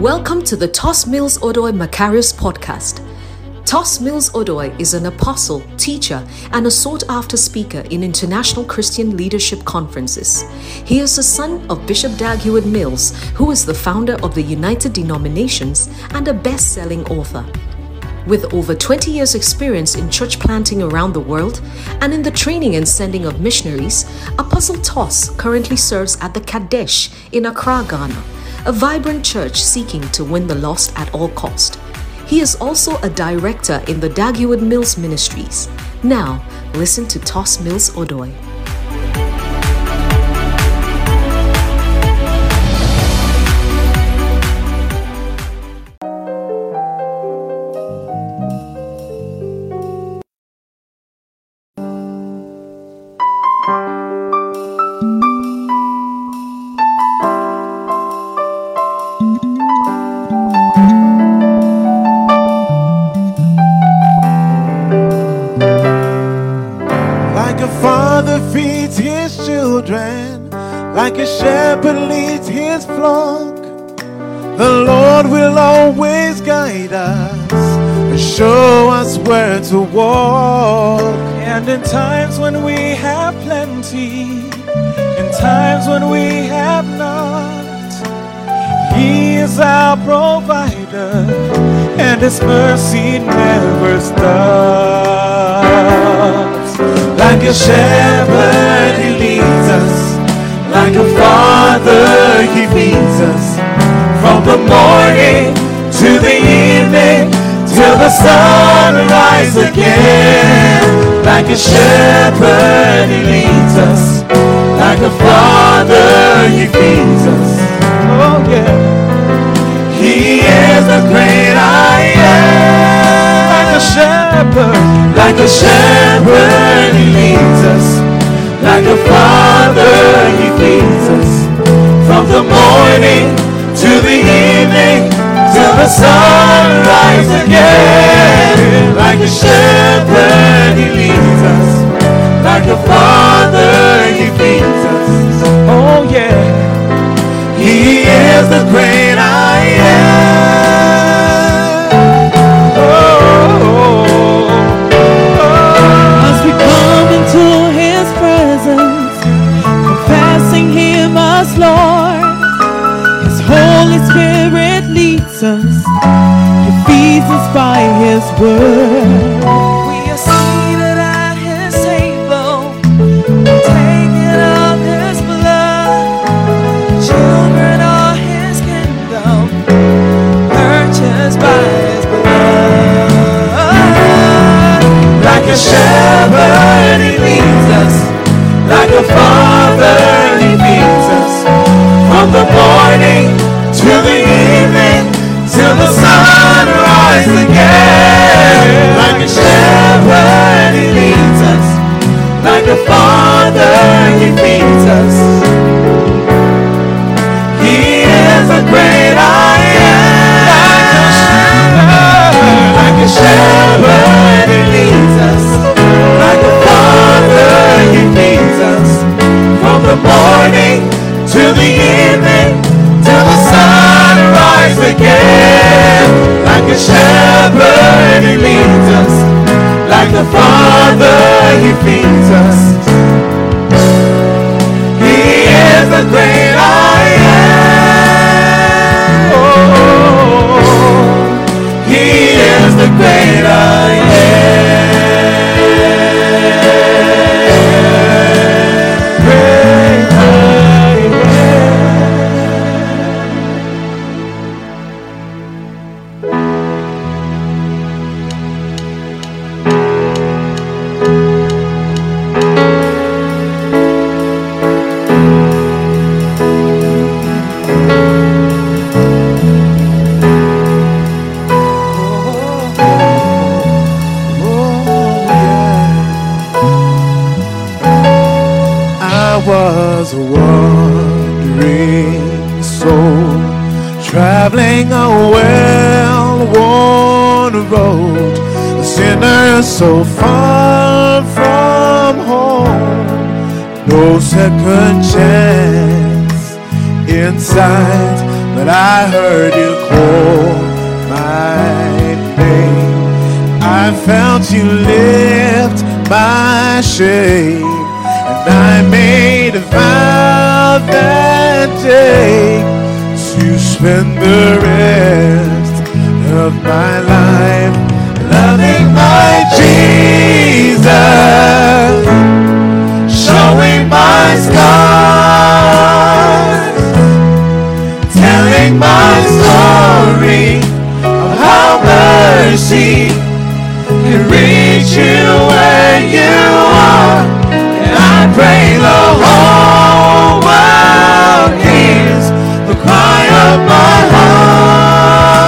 Welcome to the Tos Mills Odoi Macarius podcast. Tos Mills Odoi is an apostle, teacher, and a sought after speaker in international Christian leadership conferences. He is the son of Bishop Dag Heward Mills, who is the founder of the United Denominations and a best selling author. With over 20 years' experience in church planting around the world and in the training and sending of missionaries, Apostle Tos currently serves at the Kadesh in Accra, Ghana a vibrant church seeking to win the lost at all cost. He is also a director in the Dag Heward Mills Ministries. Now, listen to Tos Mills Odoi. His mercy never stops. Like a shepherd, He leads us. Like a father, He feeds us. From the morning to the evening, till the sun rises again. Like a shepherd, He leads us. Like a father, He feeds us. Oh, yeah. He is the great I shepherd, like a shepherd, he leads us. Like a father, he feeds us. From the morning to the evening, till the sun rises again. Like a shepherd, he leads us. Like a father, he feeds us. Oh yeah. He is the great I am. His word. We are seated at His table, His blood, children of His kingdom, purchased by His blood. like a shepherd, he leads us. Like a father, he feeds us. From the morning to the Like a father, he feeds us. He is a great I am. Like a shepherd, he leads us. Like a father, he feeds us. From the morning to the evening, till the sun rises again. Like a shepherd, he leads us. Like a father, he feeds us. My my heart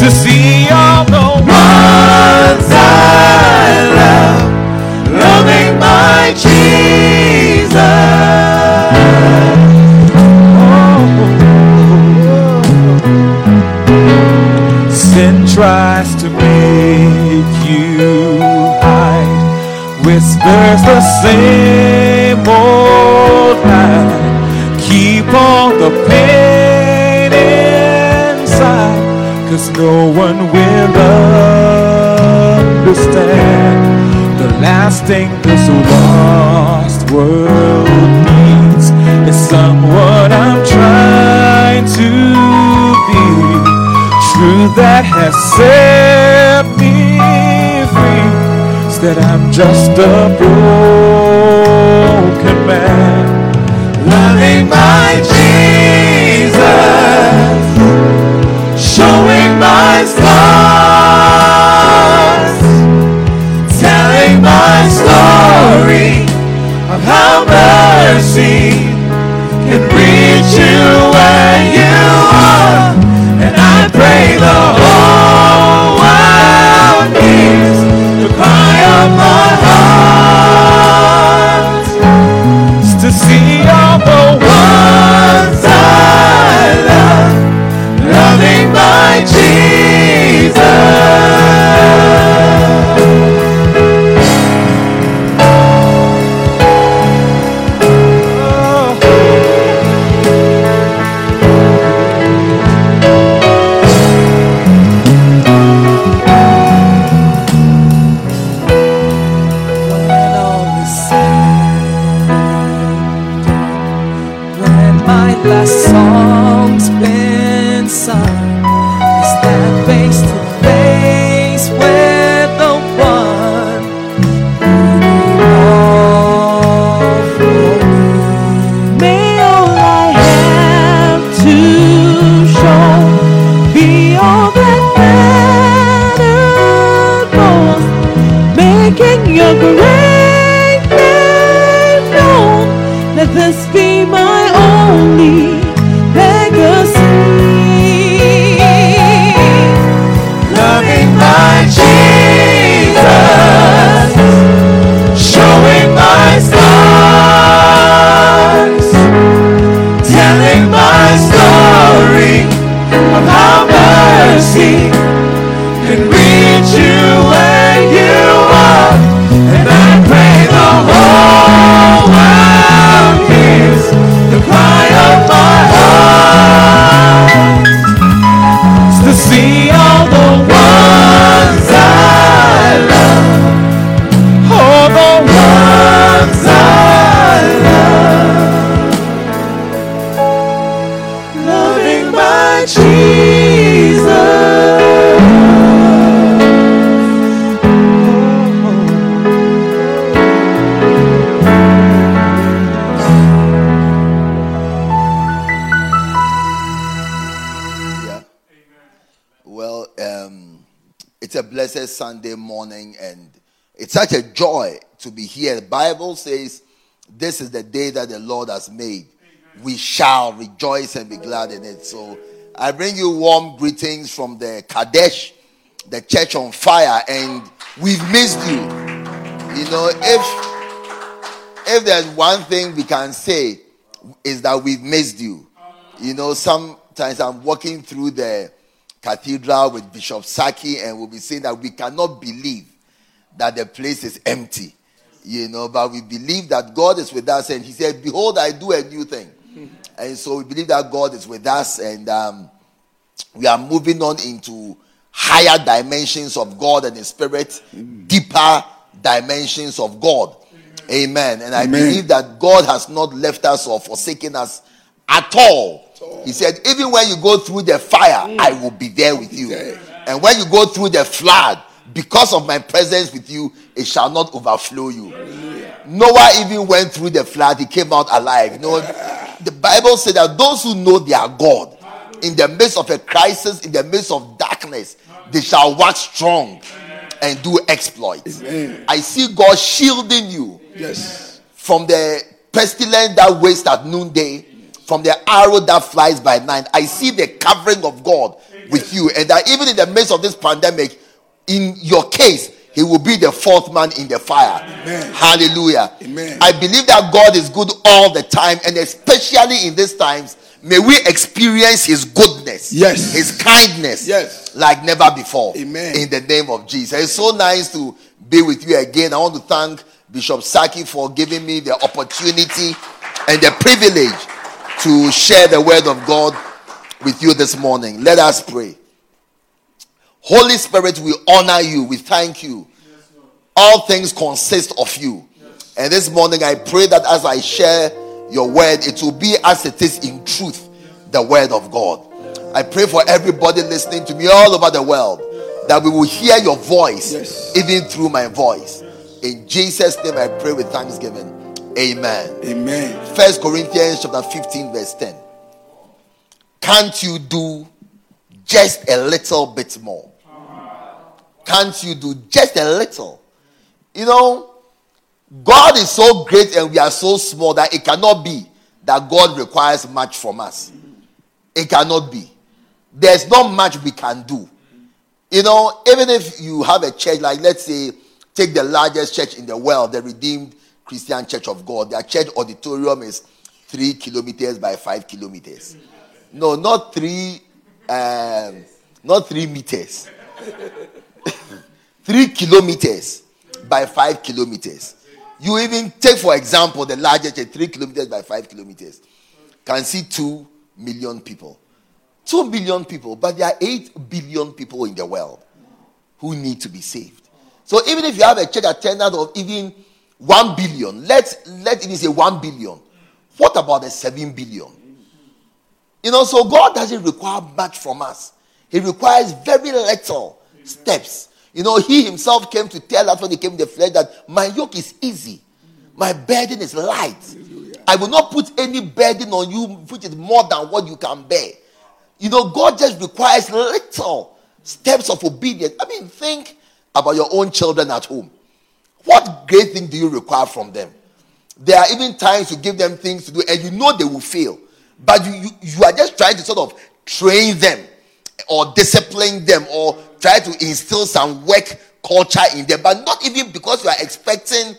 to see all the ones I love loving my Jesus. Sin tries to make you hide, whispers the same old all the pain inside, cause no one will understand the last thing this lost world needs is someone I'm trying to be. Truth that has set me free is that I'm just a broken man, loving my Jesus, showing my scars, telling my story of how mercy can reach you is has made. We shall rejoice and be glad in it. So I bring you warm greetings from the Kadesh, the church on fire, and we've missed you. You know, if if there's one thing we can say is that we've missed you. You know, sometimes I'm walking through the cathedral with Bishop Saki, and we'll be saying that we cannot believe that the place is empty. You know, but we believe that God is with us, and He said, Behold, I do a new thing. And so we believe that God is with us and um, we are moving on into higher dimensions of God and the Spirit, deeper dimensions of God. Amen. And I Amen. believe that God has not left us or forsaken us at all. He said, even when you go through the fire, I will be there with you. And when you go through the flood, because of my presence with you, it shall not overflow you. Noah even went through the flood, he came out alive. You know, the Bible said that those who know their God, in the midst of a crisis, in the midst of darkness, they shall wax strong and do exploits. Amen. I see God shielding you Yes. from the pestilence that wastes at noonday, from the arrow that flies by night. I see the covering of God with you, and that even in the midst of this pandemic, in your case, He will be the fourth man in the fire. Amen. Hallelujah. Amen. I believe that God is good all the time, and especially in these times, may we experience His goodness, Yes. His kindness, Yes. like never before. Amen. In the name of Jesus. It's so nice to be with you again. I want to thank Bishop Saki for giving me the opportunity and the privilege to share the word of God with you this morning. Let us pray. Holy Spirit, we honor you. We thank you. All things consist of you. And this morning, I pray that as I share your word, it will be as it is in truth, the word of God. I pray for everybody listening to me all over the world that we will hear your voice, Yes. even through my voice. In Jesus' name, I pray with thanksgiving. Amen. Amen. First Corinthians chapter 15, verse 10. Can't you do just a little bit more? Can't you do just a little? You know, God is so great and we are so small that it cannot be that God requires much from us. It cannot be. There's not much we can do. You know, even if you have a church, like let's say, take the largest church in the world, the Redeemed Christian Church of God, their church auditorium is three kilometers by five kilometers. No, not three, um, not three meters. three kilometers by five kilometers. You even take, for example, the largest church, three kilometers by five kilometers, can see two million people. Two billion people, but there are eight billion people in the world who need to be saved. So even if you have a church attendance of even one billion, let's let it say one billion. What about the seven billion? You know, so God doesn't require much from us. He requires very little steps. You know, He Himself came to tell us when He came in the flesh that my yoke is easy, my burden is light. I will not put any burden on you which is more than what you can bear. You know, God just requires little steps of obedience. I mean, think about your own children at home. What great thing do you require from them? There are even times you give them things to do and you know they will fail. But you, you, you are just trying to sort of train them or discipline them or try to instill some work culture in them. But not even because you are expecting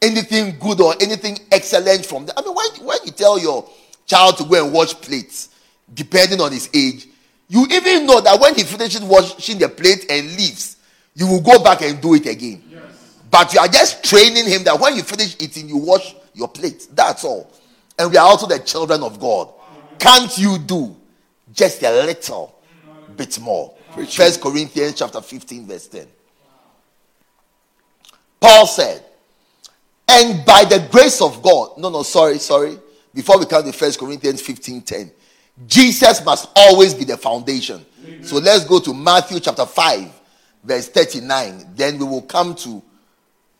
anything good or anything excellent from them. I mean, when, when you tell your child to go and wash plates, depending on his age, you even know that when he finishes washing the plate and leaves, you will go back and do it again. But you are just training him that when you finish eating, you wash your plate. That's all. And we are also the children of God. Can't you do just a little bit more? First Corinthians chapter 15, verse 10. Paul said, and by the grace of God, no, no, sorry, sorry. Before we come to First Corinthians 15 10, Jesus must always be the foundation. So let's go to Matthew chapter 5, verse 39. Then we will come to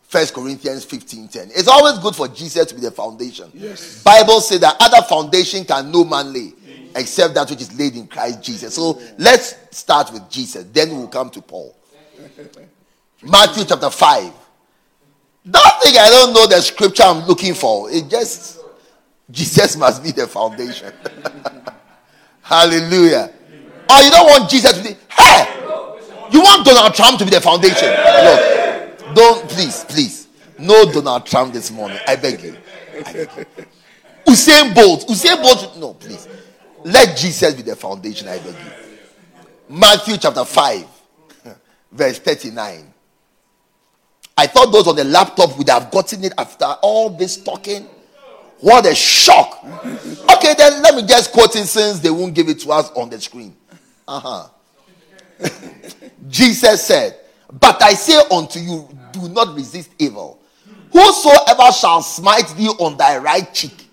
First Corinthians 15 10. It's always good for Jesus to be the foundation. Yes. Bible says that other foundation can no man lay except that which is laid in Christ Jesus. So let's start with Jesus. Then we will come to Paul. Matthew chapter 5. Don't think I don't know the scripture I'm looking for. It just Jesus must be the foundation. Hallelujah. Or you don't want Jesus to be, hey, you want Donald Trump to be the foundation. Look, don't please, please. No Donald Trump this morning. I beg you. I beg you. Usain Bolt. Usain Bolt. No, please. Let Jesus be the foundation. I beg you. Matthew chapter 5, verse 39. I thought those on the laptop would have gotten it after all this talking. What a shock. Okay, then let me just quote it since they won't give it to us on the screen. Uh huh. Jesus said, But I say unto you, do not resist evil. Whosoever shall smite thee on thy right cheek,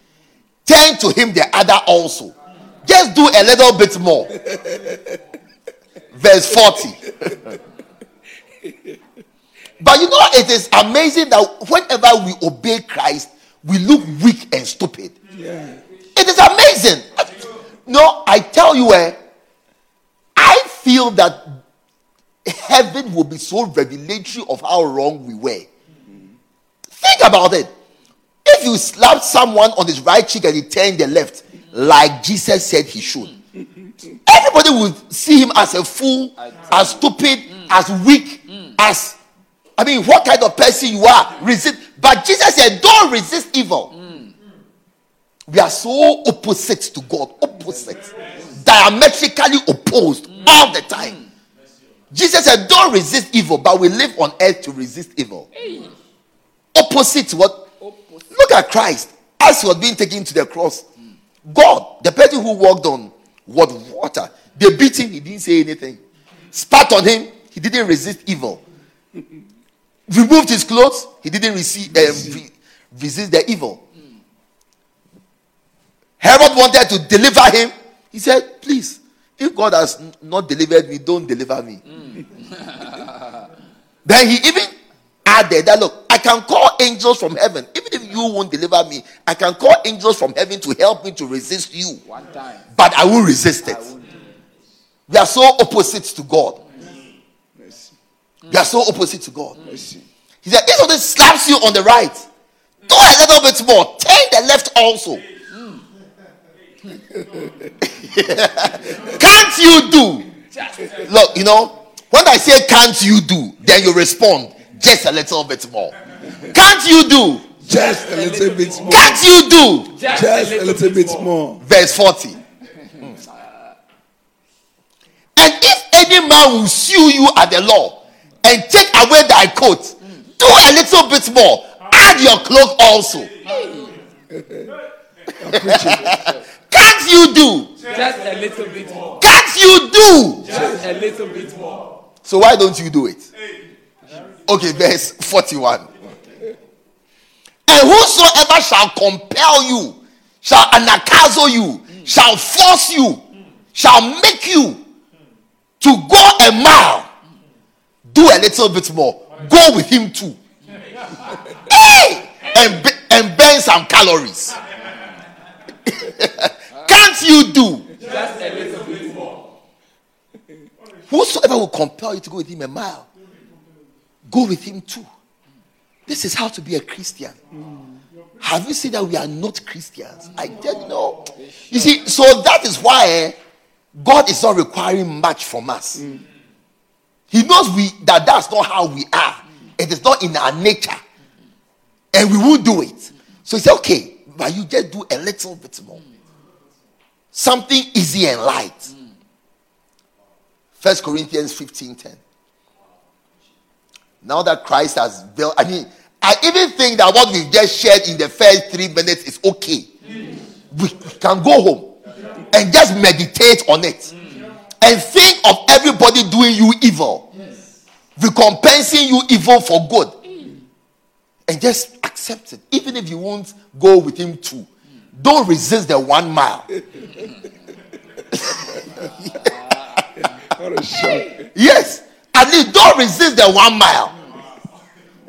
turn to him the other also. Just do a little bit more. Verse 40. but you know, it is amazing that whenever we obey Christ, we look weak and stupid. Yeah. It is amazing. No, I tell you, eh, I feel that heaven will be so revelatory of how wrong we were. Think about it. If you slap someone on his right cheek and he turned the left, like Jesus said he should, everybody would see him as a fool, as stupid, as weak, as I mean, what kind of person you are. Resist. But Jesus said, Don't resist evil. We are so opposite to God, opposite, diametrically opposed all the time. Jesus said, Don't resist evil, but we live on earth to resist evil. Opposite what? Look at Christ as he was being taken to the cross. God, the person who walked on what water, they beat him, he didn't say anything. Spat on him, he didn't resist evil. Removed his clothes, he didn't receive, uh, resist the evil. Herod wanted to deliver him. He said, Please, if God has not delivered me, don't deliver me. Mm. then he even added that look, I can call angels from heaven. Even if you won't deliver me, I can call angels from heaven to help me to resist you. One time. But I will resist it. We are so opposite to God. We are so opposite to God. He said, if something slaps you on the right, do a little bit more. Turn the left also. can't you do? Look, you know, when I say can't you do, then you respond just a little bit more. Can't you do? Just a little bit more. Can't you do? Just, a little bit more. Verse 40. And if any man will sue you at the law and take away thy coat, do a little bit more. Add your cloak also. Can't you do? Just a little bit more. Can't you do? Just a little bit more. So why don't you do it? Okay, verse 41. And whosoever shall compel you, shall anagkazo you, shall force you, shall make you to go a mile, do a little bit more. Go with him too. hey! And, and burn some calories. Can't you do? Just a little bit more. Whosoever will compel you to go with him a mile, go with him too. This is how to be a Christian. Have you seen that we are not Christians? I don't know. You see, so that is why God is not requiring much from us. He knows we that that's not how we are. It is not in our nature, and we will do it. So he said, "Okay, but you just do a little bit more." Something easy and light. First Corinthians 15 10. Now that Christ has built, I mean, I even think that what we've just shared in the first three minutes is okay. We can go home and just meditate on it and think of everybody doing you evil, recompensing you evil for good, and just accept it, even if you won't go with him too. Don't resist the one mile. what a shock. Yes. At least don't resist the one mile.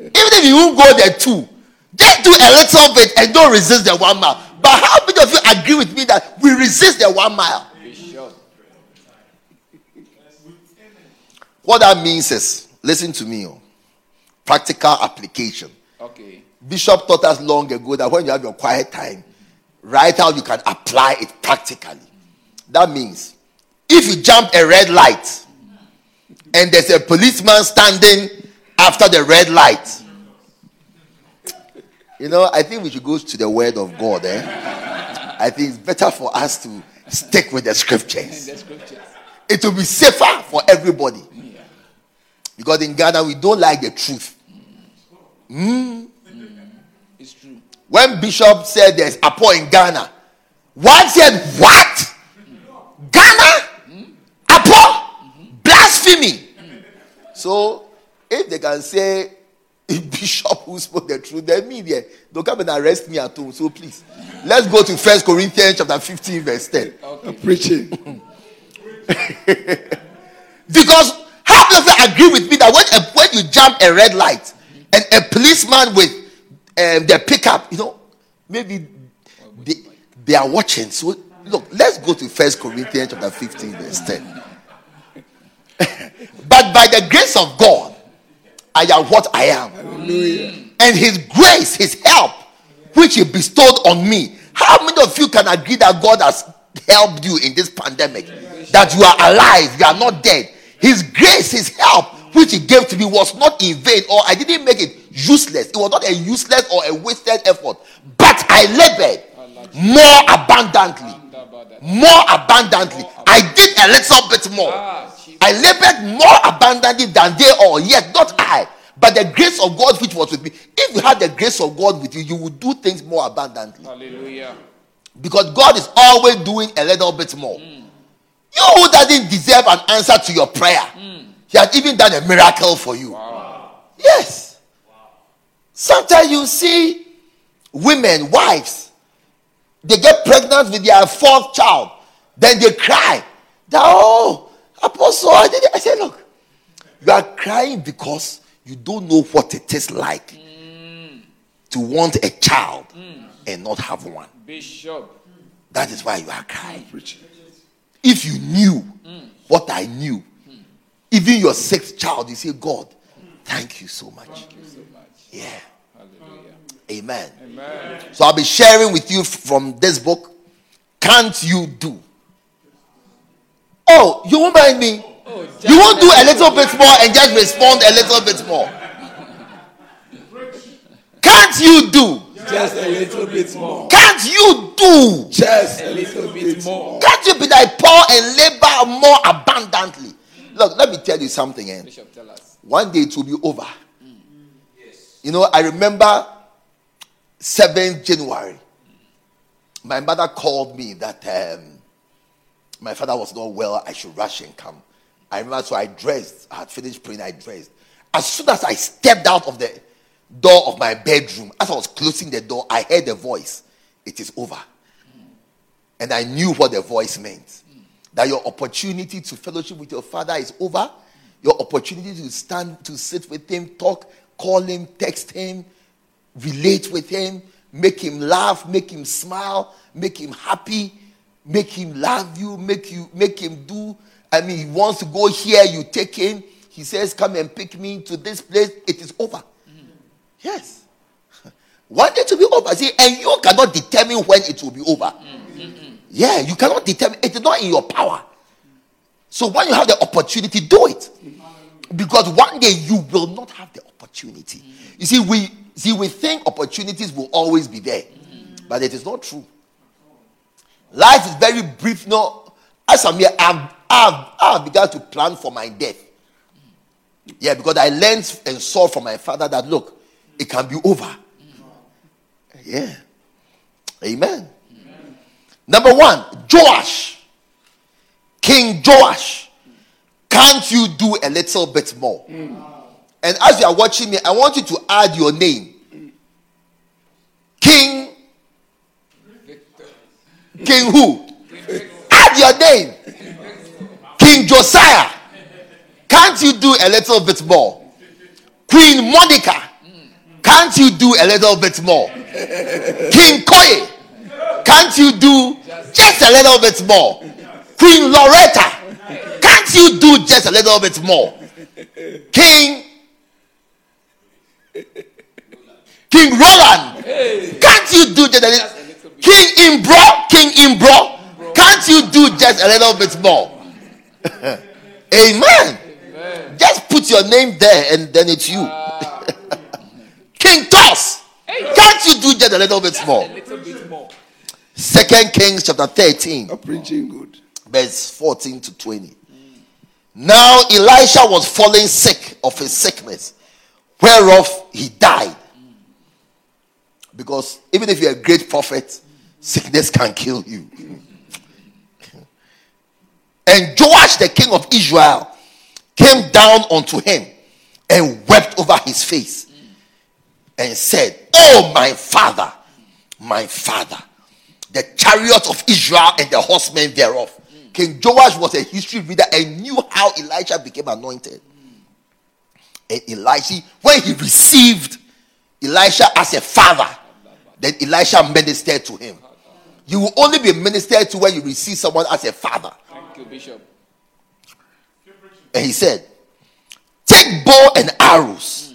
Even if you won't go there too, just do a little bit and don't resist the one mile. But how many of you agree with me that we resist the one mile? What that means is, listen to me, oh, practical application. Okay. Bishop taught us long ago that when you have your quiet time, write how you can apply it practically. That means if you jump a red light and there's a policeman standing after the red light, you know, I think we should go to the word of God. Eh? I think it's better for us to stick with the scriptures. The scriptures. It will be safer for everybody. Because in Ghana, we don't like the truth. Mm. It's true. When Bishop said there's Apo in Ghana, Wife said, What? Ghana? Apo? Blasphemy. So, if they can say a bishop who spoke the truth, then me there, they'll come and arrest me at home. So please, let's go to First Corinthians chapter 15, verse 10. Preaching. Because how does it agree with me that when, a, when you jump a red light and a policeman with um, their pickup, you know, maybe they, they are watching. So look, let's go to First Corinthians chapter 15, verse 10. but by the grace of God, I am what I am. And his grace, his help, which he bestowed on me. How many of you can agree that God has helped you in this pandemic? That you are alive, you are not dead. His grace, his help, which he gave to me, was not in vain, or I didn't make it useless. It was not a useless or a wasted effort, but I labored more abundantly. More abundantly. I did a little bit more. I labored more abundantly than they all, yet not I, but the grace of God which was with me. If you had the grace of God with you, you would do things more abundantly. Hallelujah. Because God is always doing a little bit more. Hmm. You who doesn't deserve an answer to your prayer, hmm. He has even done a miracle for you. Yes. Sometimes you see women, wives, they get pregnant with their fourth child, then they cry. That, oh, Apostle, I did it. I said, look, you are crying because you don't know what it is like to want a child and not have one. Bishop. That is why you are crying. Preaching. If you knew what I knew, even your sixth child, you say, God, thank you so much. Yeah. Hallelujah. Amen. Amen. So I'll be sharing with you from this book. Can't you do? Oh, you won't mind me. You won't do a little bit more and just respond a little bit more. Can't you do? Just a little bit more. Can't you do? Just A little bit more. Can't you be like Paul and labor more abundantly? Look, let me tell you something. Eh? Bishop, tell us. One day it will be over. Yes. You know, I remember 7th January. My mother called me that um, my father was not well. I should rush and come. I remember, so I dressed. I had finished praying. I dressed. As soon as I stepped out of the door of my bedroom, as I was closing the door, I heard a voice. It is over. And I knew what the voice meant. That your opportunity to fellowship with your father is over. Your opportunity to stand, to sit with him, talk, call him, text him, relate with him, make him laugh, make him smile, make him happy, make him love you, make you make him do. I mean, he wants to go here, you take him. He says, Come and pick me to this place. It is over. Mm. Yes. One day to be over. See, and you cannot determine when it will be over. Mm, mm, yeah, you cannot determine. It is not in your power. So when you have the opportunity, do it. Because one day you will not have the opportunity. You see, we see we think opportunities will always be there, but it is not true. Life is very brief. No, as I'm here, I've, I've, I've begun to plan for my death. Yeah, because I learned and saw from my father that look, it can be over. Yeah. Amen. Number one, Joash. King Joash. Can't you do a little bit more? And as you are watching me, I want you to add your name. King. King who? Add your name. King Josiah. Can't you do a little bit more? Queen Monica. Can't you do a little bit more? King Koye. Can't you do just a little bit more? Queen Loretta. Can't you do just a little bit more? King King Roland. Can't you do just a little King Imbro? King Imbro. Can't you do just a little bit more? Amen. Just put your name there and then it's you. King Tos. Can't you do just a little bit more? Little bit more. Second Kings chapter 13, A preaching good. verse 14 to 20. Now Elisha was falling sick of his sickness, whereof he died. Because even if you're a great prophet, sickness can kill you. And Joash, the king of Israel, came down unto him and wept over his face and said, Oh, my father, my father, the chariots of Israel and the horsemen thereof. King Joash was a history reader and knew how Elijah became anointed. And Elisha, when he received Elisha as a father, then Elisha ministered to him. You will only be ministered to when you receive someone as a father. Thank you, Bishop. And he said, Take bow and arrows.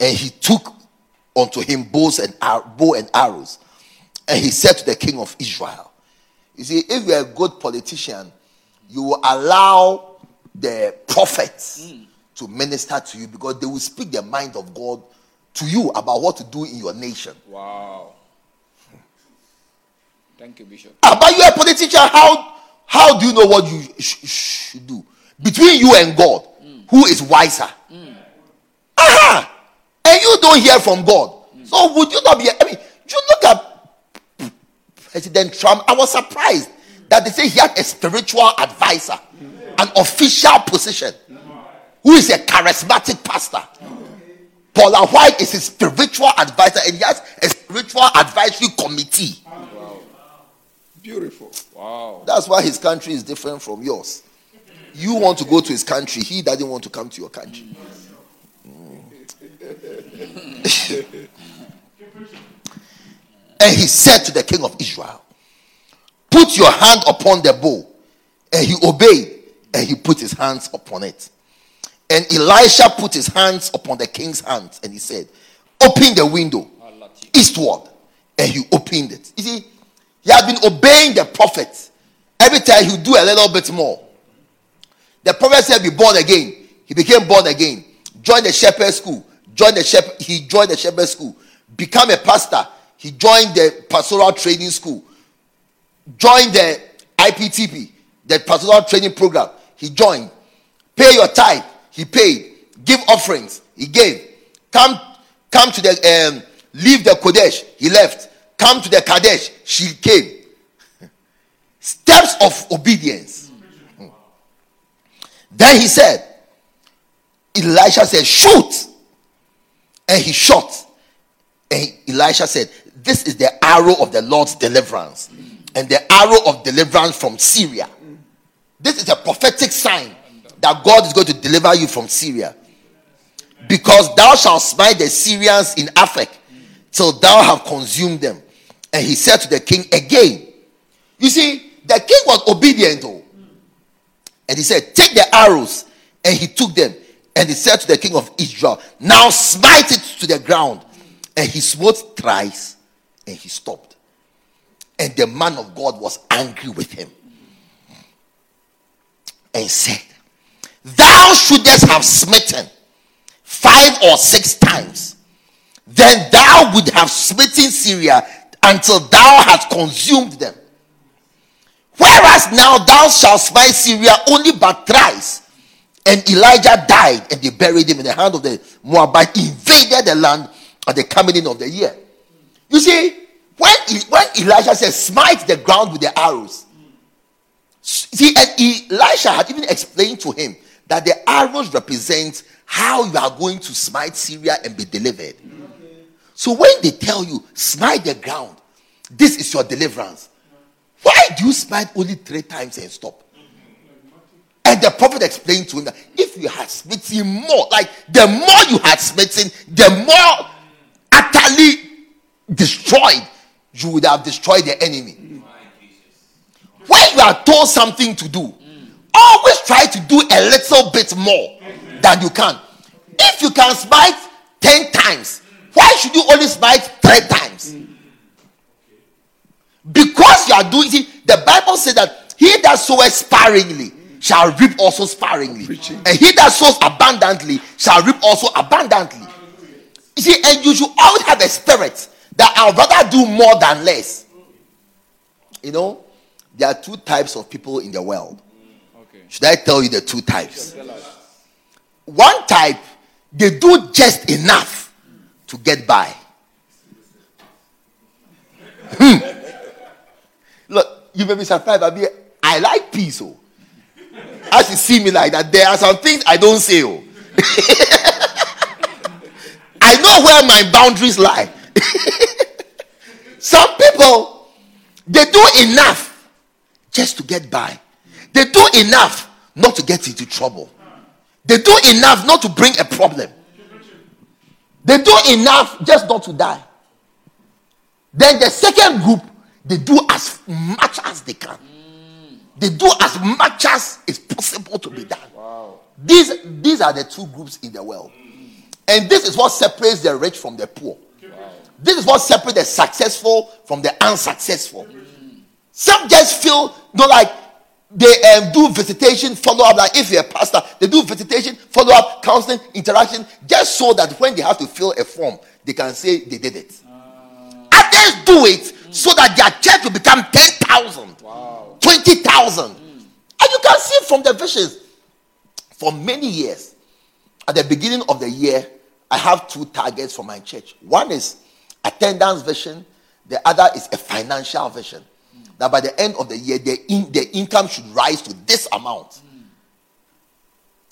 And he took unto him bows and ar- bow and arrows. And he said to the king of Israel, You see, if you're a good politician, you will allow the prophets to minister to you because they will speak the mind of God to you about what to do in your nation. Wow. Thank you, Bishop. Ah, but you're a politician. How how do you know what you sh- sh- should do between you and God? Hmm. Who is wiser? Hmm. Aha! And you don't hear from God. Hmm. So would you not be? I mean, you look at President Trump. I was surprised that they say he had a spiritual advisor, an official position, who is a charismatic pastor. Paula White is his spiritual advisor, and he has a spiritual advisory committee. Beautiful. Wow. That's why his country is different from yours. You want to go to his country, he doesn't want to come to your country. Mm. and he said to the king of Israel, Put your hand upon the bow. And he obeyed, and he put his hands upon it. And Elisha put his hands upon the king's hands, and he said, Open the window eastward. And he opened it. You see, he had been obeying the prophet. Every time he would do a little bit more. The prophet said, Be born again. He became born again. Joined the shepherd school. Joined the shepherd, he joined the shepherd school. Become a pastor. He joined the pastoral training school. Joined the IPTP, the pastoral training program. He joined. Pay your tithe. He paid. Give offerings. He gave. Come, come to the um, leave the Kodesh. He left. Come to the Kadesh. She came. Steps of obedience. Hmm. Then he said, Elisha said, Shoot. And he shot. And Elisha said, This is the arrow of the Lord's deliverance, and the arrow of deliverance from Syria. This is a prophetic sign that God is going to deliver you from Syria. Because thou shalt smite the Syrians in Aphek till thou have consumed them. And he said to the king again, You see, the king was obedient, though. And he said, Take the arrows. And he took them. And he said to the king of Israel, Now smite it to the ground. And he smote thrice. And he stopped. And the man of God was angry with him. And said, Thou shouldest have smitten five or six times. Then thou would have smitten Syria until thou hast consumed them. Whereas now thou shalt smite Syria only but thrice. And Elijah died, and they buried him in the hand of the Moabite, invaded the land at the coming in of the year. You see, when, when Elijah says, smite the ground with the arrows, see, and Elisha had even explained to him that the arrows represent how you are going to smite Syria and be delivered. So when they tell you, smite the ground, this is your deliverance. Why do you smite only three times and stop? And the prophet explained to him that if you had smitten more, like the more you had smitten, the more utterly destroyed you would have destroyed the enemy. When you are told something to do, always try to do a little bit more than you can. If you can smite 10 times, why should you only smite three times? Because you are doing see, the Bible says that he that soweth sparingly shall reap also sparingly. And he that sows abundantly shall reap also abundantly. You see, and you should always have a spirit that I'd rather do more than less. You know, there are two types of people in the world. Okay. Should I tell you the two types? One type, they do just enough to get by. Hmm. you may be surprised, but me, I like peace. Oh. As you see me like that, there are some things I don't say. Oh. I know where my boundaries lie. some people, they do enough just to get by. They do enough not to get into trouble. They do enough not to bring a problem. They do enough just not to die. Then the second group, they do as much as they can. They do as much as is possible to be done. Wow. These, these are the two groups in the world. And this is what separates the rich from the poor. This is what separates the successful from the unsuccessful. Some just feel, you know, like they um, do visitation, follow up. Like if you're a pastor, they do visitation, follow up, counseling, interaction, just so that when they have to fill a form, they can say they did it. Others do it so that their church will become 10,000, Wow. 20,000. And you can see from the visions for many years. At the beginning of the year, I have two targets for my church. One is attendance vision, the other is a financial vision. That by the end of the year, their, in, the income should rise to this amount.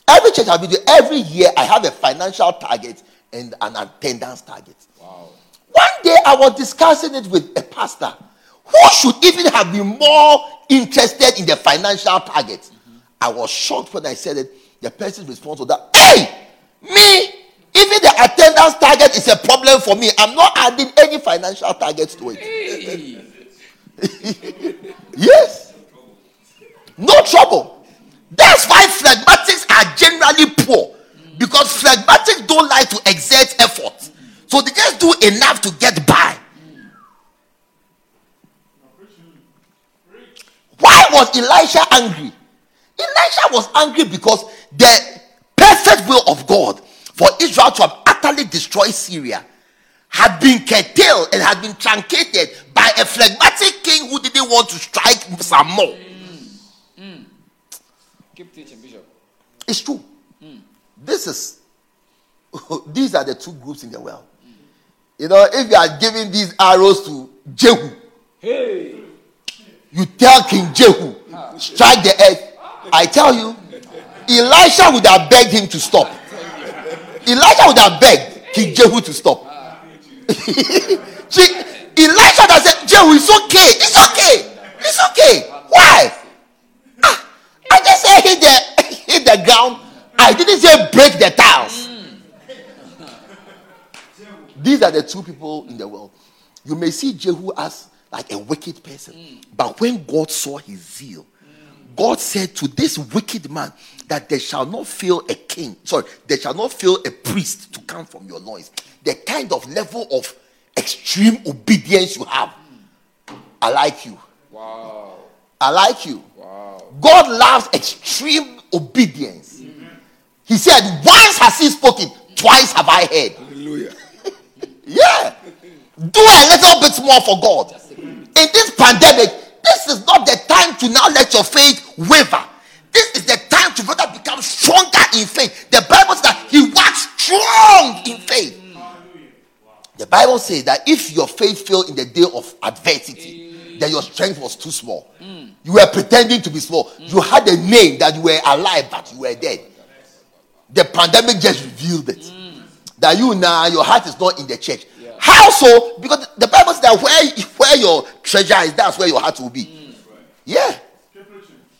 Every church I've been to, every year I have a financial target and an attendance target. Wow. One day I was discussing it with a pastor who should even have been more interested in the financial target. I was shocked when I said it. The person's response was that, hey, me, even the attendance target is a problem for me. I'm not adding any financial targets to it. Hey. Yes. No trouble. That's why phlegmatics are generally poor. Because phlegmatics don't like to exert effort. So they just do enough to get by. Why was Elisha angry? Elisha was angry because the perfect will of God for Israel to have utterly destroyed Syria had been curtailed and had been truncated by a phlegmatic king who didn't want to strike some more. Mm. Mm. Keep teaching, Bishop. It's true. Mm. This is these are the two groups in the world. You know, if you are giving these arrows to Jehu, Hey. you tell King Jehu, strike the earth. I tell you, Elisha would have begged him to stop. Elijah would have begged King Jehu to stop. See, Elisha does say, Jehu, it's okay. It's okay. It's okay. Why? Ah, I just say hit the hit the ground. I didn't say break the tiles. These are the two people in the world. You may see Jehu as like a wicked person, but when God saw his zeal, God said to this wicked man that there shall not fail a king, sorry, there shall not fail a priest to come from your loins. The kind of level of extreme obedience you have. I like you. Wow. I like you. Wow. God loves extreme obedience. He said, Once has he spoken, twice have I heard. Hallelujah. Yeah. Do a little bit more for God. In this pandemic, this is not the time to now let your faith waver. This is the time to rather become stronger in faith. The Bible says that he was strong in faith. The Bible says that if your faith failed in the day of adversity, then your strength was too small. You were pretending to be small. You had a name that you were alive, but you were dead. The pandemic just revealed it. That you now, your heart is not in the church. How so? Because the Bible says that where, where your treasure is, that's where your heart will be. Yeah.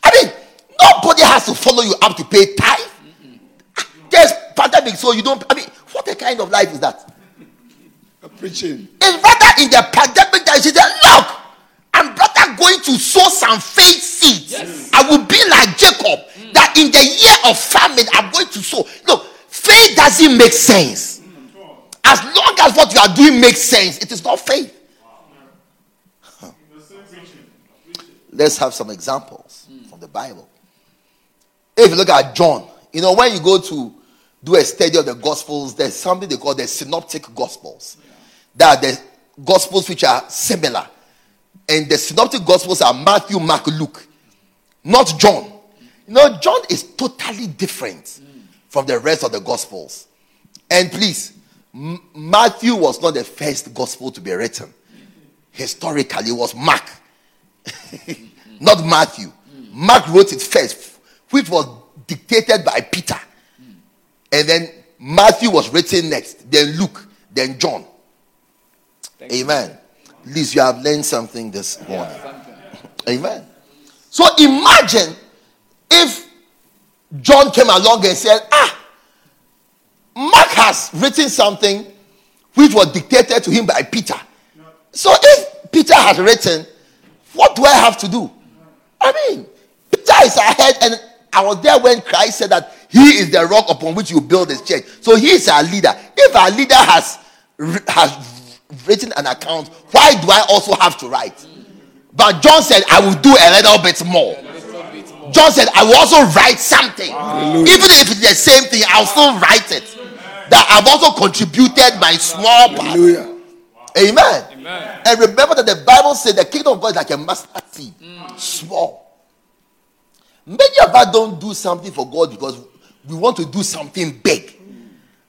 I mean, nobody has to follow you up to pay tithe. There's pandemic, so you don't. I mean, what a kind of life is that? Preaching. It's rather in the pandemic that you say, look, I'm rather going to sow some faith seeds. Yes. I will be like Jacob, that in the year of famine, I'm going to sow. Look, faith doesn't make sense. As long as what you are doing makes sense, it is not faith. Let's have some examples from the Bible. If you look at John, you know, when you go to do a study of the Gospels, there's something they call the synoptic Gospels. That the Gospels which are similar. And the synoptic Gospels are Matthew, Mark, Luke, not John. You know, John is totally different from the rest of the Gospels. And please, M- Matthew was not the first Gospel to be written. Historically, it was Mark. not Matthew. Mark wrote it first, which was dictated by Peter. And then Matthew was written next, then Luke, then John. Amen. At least you have learned something this morning. Amen. So imagine if John came along and said, Ah, Mark has written something which was dictated to him by Peter. So if Peter has written, what do I have to do? I mean, Peter is ahead, and I was there when Christ said that he is the rock upon which you build his church. So he is our leader. If our leader has has written an account, why do I also have to write? But John said, I will do a little bit more. John said, I will also write something. Even if it's the same thing, I'll still write it. That I've also contributed my small part. Hallelujah. Amen. Amen. And remember that the Bible said the kingdom of God is like a mustard seed, mm. small. Many of us don't do something for God because we want to do something big,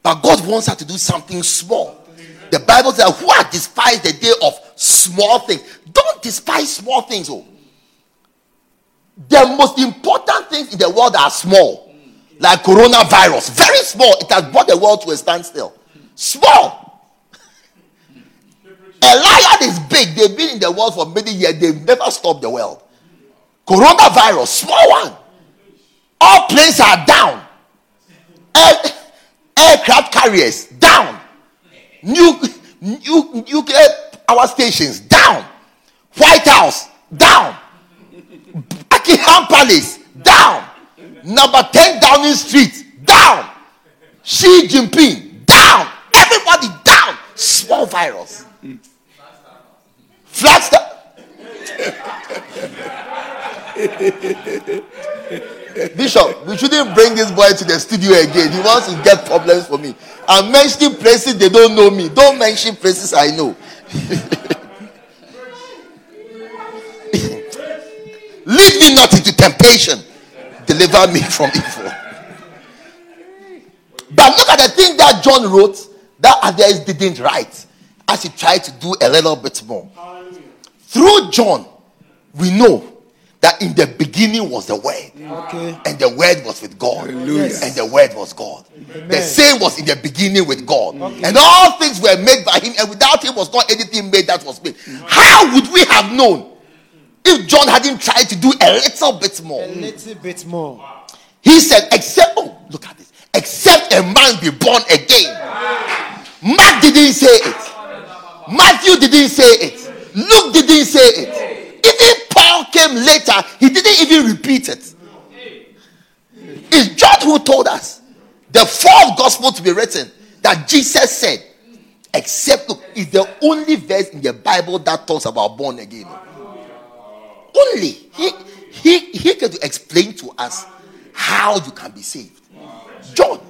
but God wants us to do something small. The Bible says, "Who has despised the day of small things? Don't despise small things." Oh, the most important things in the world are small, like coronavirus, very small. It has brought the world to a standstill. Small. A lion is big. They've been in the world for many years. They've never stopped the world. Coronavirus, small one. All planes are down. Air, aircraft carriers down. New, new, nuclear power stations down. White House down. Buckingham Palace down. Number 10 Downing Street down. Xi Jinping down. Everybody down. Small virus. Flagstaff. Bishop, we shouldn't bring this boy to the studio again. He wants to get problems for me. I'm mentioning places they don't know me. Don't mention places I know. Lead me not into temptation. Deliver me from evil. But look at the thing that John wrote that others didn't write as he tried to do a little bit more. Through John, we know that in the beginning was the Word, Okay. and the Word was with God, Hallelujah. and the Word was God. The same was in the beginning with God, and all things were made by Him, and without Him was not anything made that was made. How would we have known if John hadn't tried to do a little bit more? A little bit more. He said, except, oh, look at this. Except a man be born again. Mark didn't say it. Matthew didn't say it. Luke didn't say it. Even Paul came later, he didn't even repeat it. It's John who told us the fourth gospel to be written that Jesus said, except, look, is the only verse in the Bible that talks about born again. Only. He, he, he to explain to us how you can be saved. John,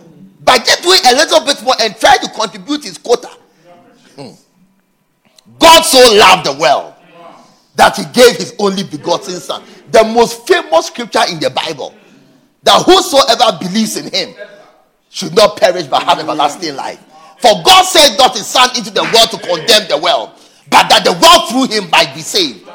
by just doing a little bit more and try to contribute his quota. Hmm. God so loved the world that he gave his only begotten son. The most famous scripture in the Bible. That whosoever believes in him should not perish but have everlasting life. For God sent not his son into the world to condemn the world, but that the world through him might be saved.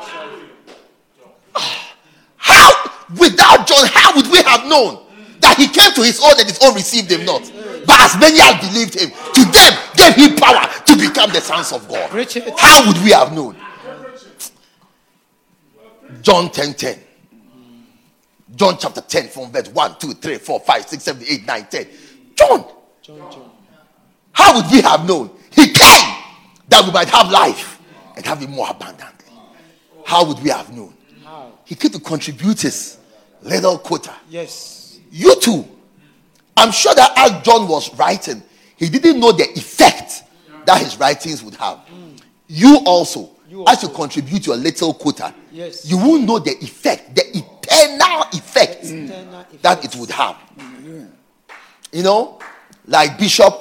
How, without John, how would we have known that he came to his own and his own received him not? But as many as believed him, to them gave him power to become the sons of God. How would we have known? John 10 10. John chapter 10 from verse 1, 2, 3, 4, 5, 6, 7, 8, 9, 10. John, John, John. how would we have known? He came that we might have life and have it more abundantly. How would we have known? He came to contribute his little quota. Yes. You too. I'm sure that as John was writing, he didn't know the effect that his writings would have. You also, You as you also. contribute your little quota, Yes. you will know the effect, the eternal effect Eternal that it would have. You know, like Bishop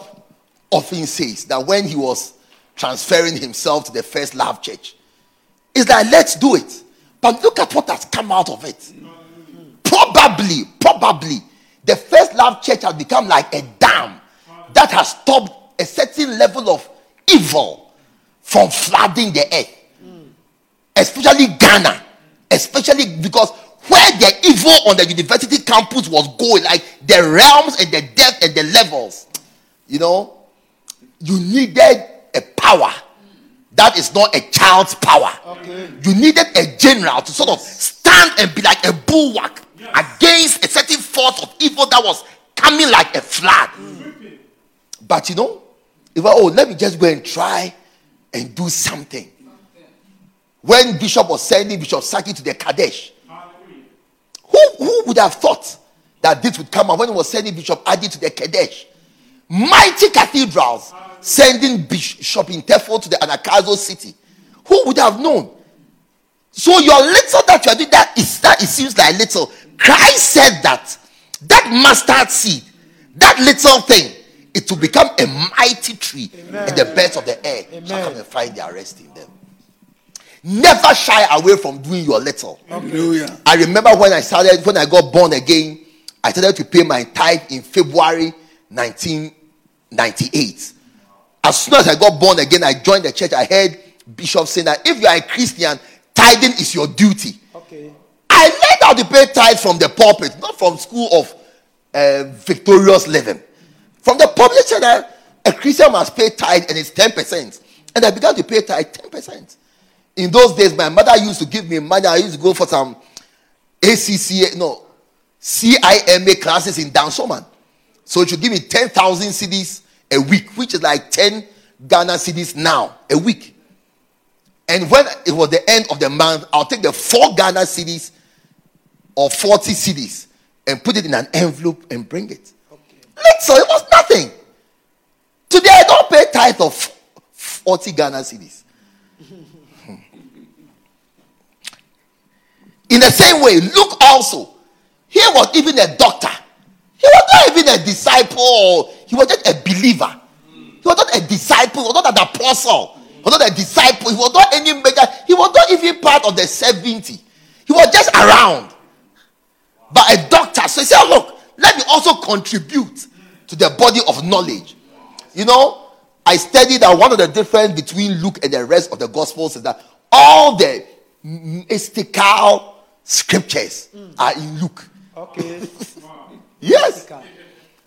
often says that when he was transferring himself to the first love church, it's like, let's do it. But look at what has come out of it. Probably, probably, the first love church has become like a dam that has stopped a certain level of evil from flooding the earth, especially Ghana especially because where the evil on the university campus was going, like the realms and the depth and the levels, you know, you needed a power that is not a child's power. Okay. You needed a general to sort of stand and be like a bulwark against a certain force of evil that was coming like a flood. But you know, if I, oh, let me just go and try and do something. When Bishop was sending Bishop Saki to the Qodesh, who, who would have thought that this would come out when he was sending Bishop Adi to the Qodesh? Mighty cathedrals sending Bishop Intefo to the Anagkazo city. Who would have known? So your little that you are doing that is that it seems like little. Christ said that that mustard seed, that little thing, it will become a mighty tree, and the birds of the air shall come and find their rest in them. Never shy away from doing your little. Hallelujah. I remember when I started, when I got born again, I started to pay my tithe in February 1998. As soon as I got born again, I joined the church. I heard Bishop saying that if you are a Christian, tithing is your duty. Okay. I learned how to pay tithes from the pulpit, not from school of uh, victorious living. From the said that a Christian must pay tithe and it's 10%. And I began to pay tithe 10%. In those days, my mother used to give me money. I used to go for some ACCA, no, CIMA classes in Dansoman. So should give me 10,000 cedis a week, which is like 10 Ghana cedis now, a week. And when it was the end of the month, I'll take the four Ghana cedis or 40 cedis and put it in an envelope and bring it. So it was nothing. Today I don't pay tithe of 40 Ghana cedis. Hmm. In the same way, Luke also, he was even a doctor. He was not even a disciple, he was just a believer. He was not a disciple, he was not an apostle, he was not a disciple, he was not any major, he was not even part of the 70. He was just around. But a doctor, so he said, Look, let me also contribute to the body of knowledge. You know, I studied that one of the difference between Luke and the rest of the gospels is that all the mystical scriptures are in Luke. Okay. Yes.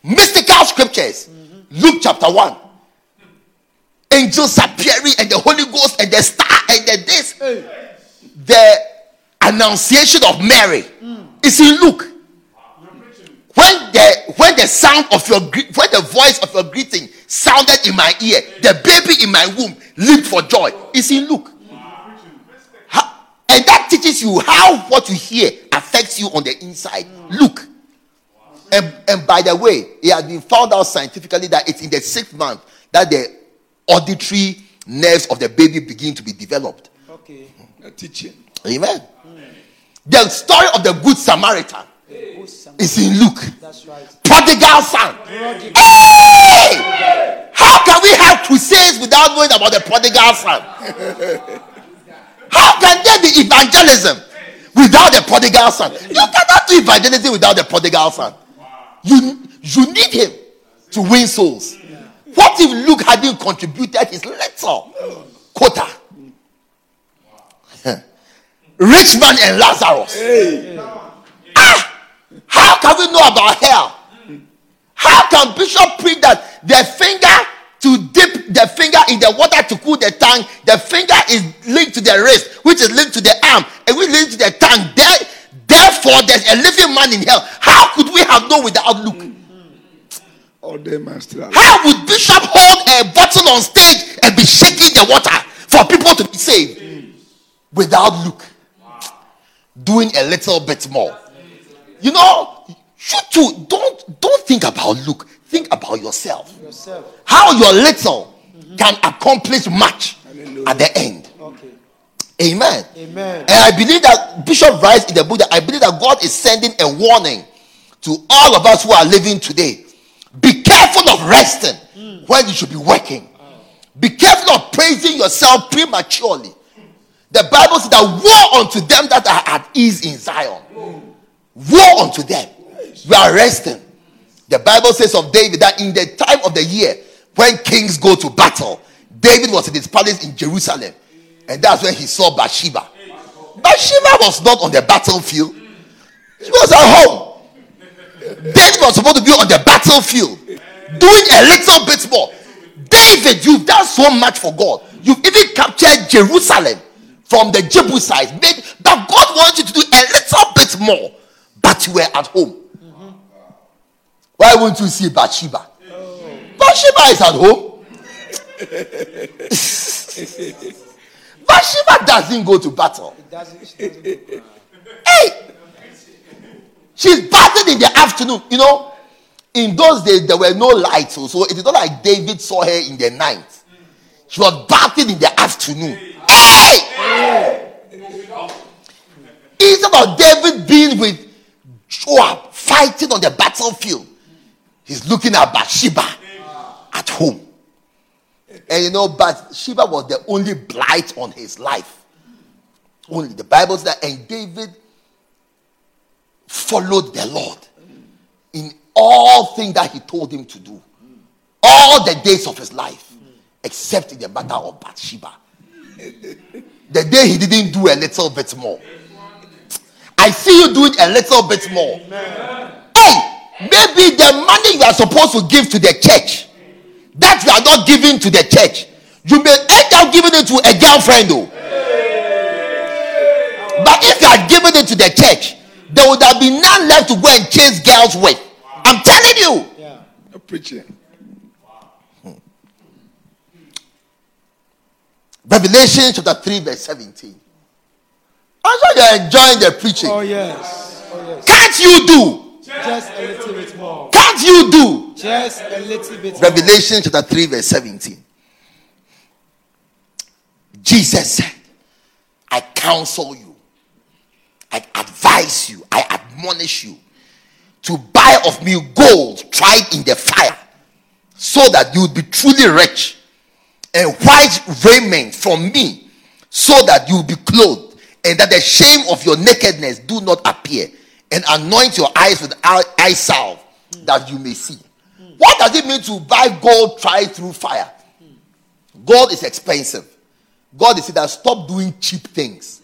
Mystical scriptures. Mm-hmm. Luke chapter 1. Angels appearing and the Holy Ghost and the star and the this. The annunciation of Mary mm. Is in Luke. When the when the sound of your when the voice of your greeting sounded in my ear, the baby in my womb leaped for joy. It's in Luke. How- and that teaches you how what you hear affects you on the inside. Look. And, and by the way, it has been found out scientifically that it's in the sixth month that the auditory nerves of the baby begin to be developed. Okay. A teaching. Amen. The story of the Good Samaritan is in Luke. That's right. Prodigal son. Hey! How can we have crusades without knowing about the prodigal son? How can there be evangelism without the prodigal son? You cannot do evangelism without the prodigal son. You, you need him to win souls. What if Luke hadn't contributed his little quota? Rich man and Lazarus. Ah! How can we know about hell? How can Bishop preach that the finger to dip the finger in the water to cool the tongue, the finger is linked to the wrist, which is linked to the arm, and which linked to the tongue. There, therefore, there's a living man in hell. How could we have known without Luke? All master. How would Bishop hold a bottle on stage and be shaking the water for people to be saved without Luke? Doing a little bit more. You know, you too don't don't think about Luke. Think about yourself. Yourself. How your little can accomplish much at the end. Okay. Amen. Amen. And I believe that Bishop writes in the book that I believe that God is sending a warning to all of us who are living today. Be careful of resting hmm. when you should be working. Be careful of praising yourself prematurely. The Bible says that woe unto them that are at ease in Zion. Woe unto them. We are resting. The Bible says of David that in the time of the year when kings go to battle, David was in his palace in Jerusalem. And that's when he saw Bathsheba. Bathsheba was not on the battlefield. She was at home. David was supposed to be on the battlefield, doing a little bit more. David, you've done so much for God. You've even captured Jerusalem from the Jebusites. Maybe, but God wants you to do a little bit more. But you were at home. Why won't you see Bathsheba? Oh. Bathsheba is at home. Bathsheba doesn't go to battle. It doesn't, it doesn't go. Hey! She's bathing in the afternoon. You know, in those days there were no lights, so- so it is not like David saw her in the night. She was bathing in the afternoon. Hey! Instead of David being with Joab fighting on the battlefield, he's looking at Bathsheba at home. And you know, Bathsheba was the only blight on his life. Only the Bible says that, and David followed the Lord in all things that he told him to do, all the days of his life, except in the matter of Bathsheba. The day he didn't do a little bit more. I see you doing a little bit more. Hey, maybe the money you are supposed to give to the church that you are not giving to the church, you may end up giving it to a girlfriend, though. But if you are giving it to the church, there would have been none left to go and chase girls with. I'm telling you. Yeah. You're preaching. Revelation chapter 3, verse 17. I'm sure you're enjoying the preaching. Oh, yes. Oh, yes. Can't you do? Just a little bit more. Can't you do? Just a little bit more. Revelation chapter 3, verse 17. Jesus said, I counsel you, I advise you, I admonish you to buy of me gold tried in the fire, so that you would be truly rich, and white raiment from me, so that you be clothed, and that the shame of your nakedness do not appear, and anoint your eyes with eye salve, that you may see. What does it mean to buy gold tried through fire? Gold is expensive. God is saying stop doing cheap things.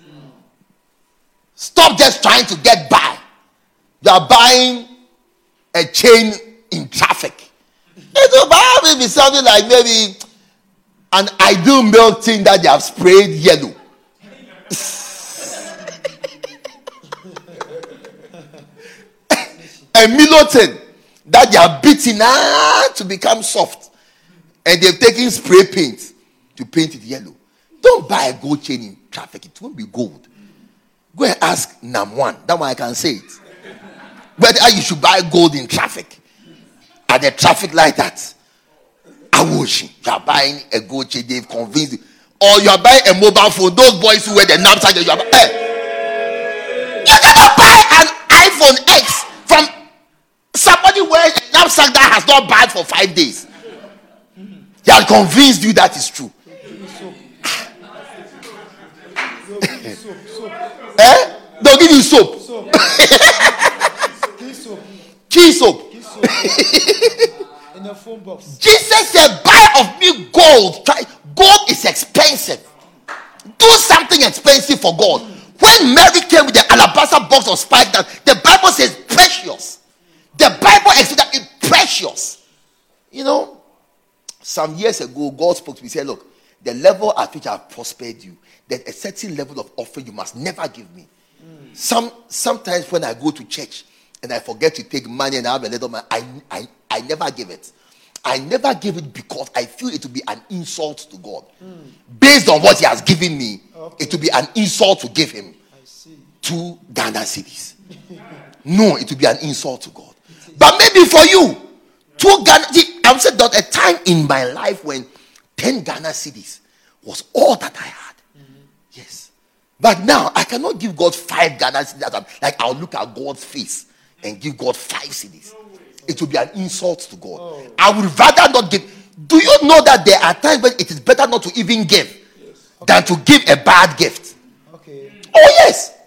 Stop just trying to get by. You are buying a chain in traffic. It will probably be something like maybe an ideal milk tin that they have sprayed yellow. a Milo tin that they are beating ah, to become soft. And they've taken spray paint to paint it yellow. Don't buy a gold chain in traffic, it won't be gold. Go and ask Nam1. That one I can say it. Whether you should buy gold in traffic. At the traffic light that Awoshie, you are buying a chain, they've convinced you. Or you are buying a mobile phone, those boys who wear the knapsack, you are buying. Hey, you cannot buy an iPhone X from somebody wearing a knapsack that has not bought for five days. They are convinced you that is true. Eh? They'll give you soap, soap. Key soap. key soap. Key soap. In a phone box. Jesus said, Buy of me gold. Gold is expensive. Do something expensive for God. When Mary came with the alabaster box of spice, that the Bible says precious. The Bible explains that it's precious. You know, some years ago, God spoke to me. Said, Look, the level at which I've prospered you, there's a certain level of offering you must never give me. Some sometimes when I go to church and I forget to take money and I have a little money, I, I, I never give it. I never give it because I feel it to be an insult to God. Based on what He has given me, it will be an insult to give Him two Ghana cedis. No, it will be an insult to God. But maybe for you, two Ghana. I'm saying that a time in my life when 10 Ghana cedis was all that I had. Yes. But now I cannot give God five Ghana cedis. that I'm- Like I'll look at God's face and give God five cedis. It will be an insult to God. I would rather not give. Do you know that there are times when it is better not to even give than to give a bad gift? Okay. Oh, yes.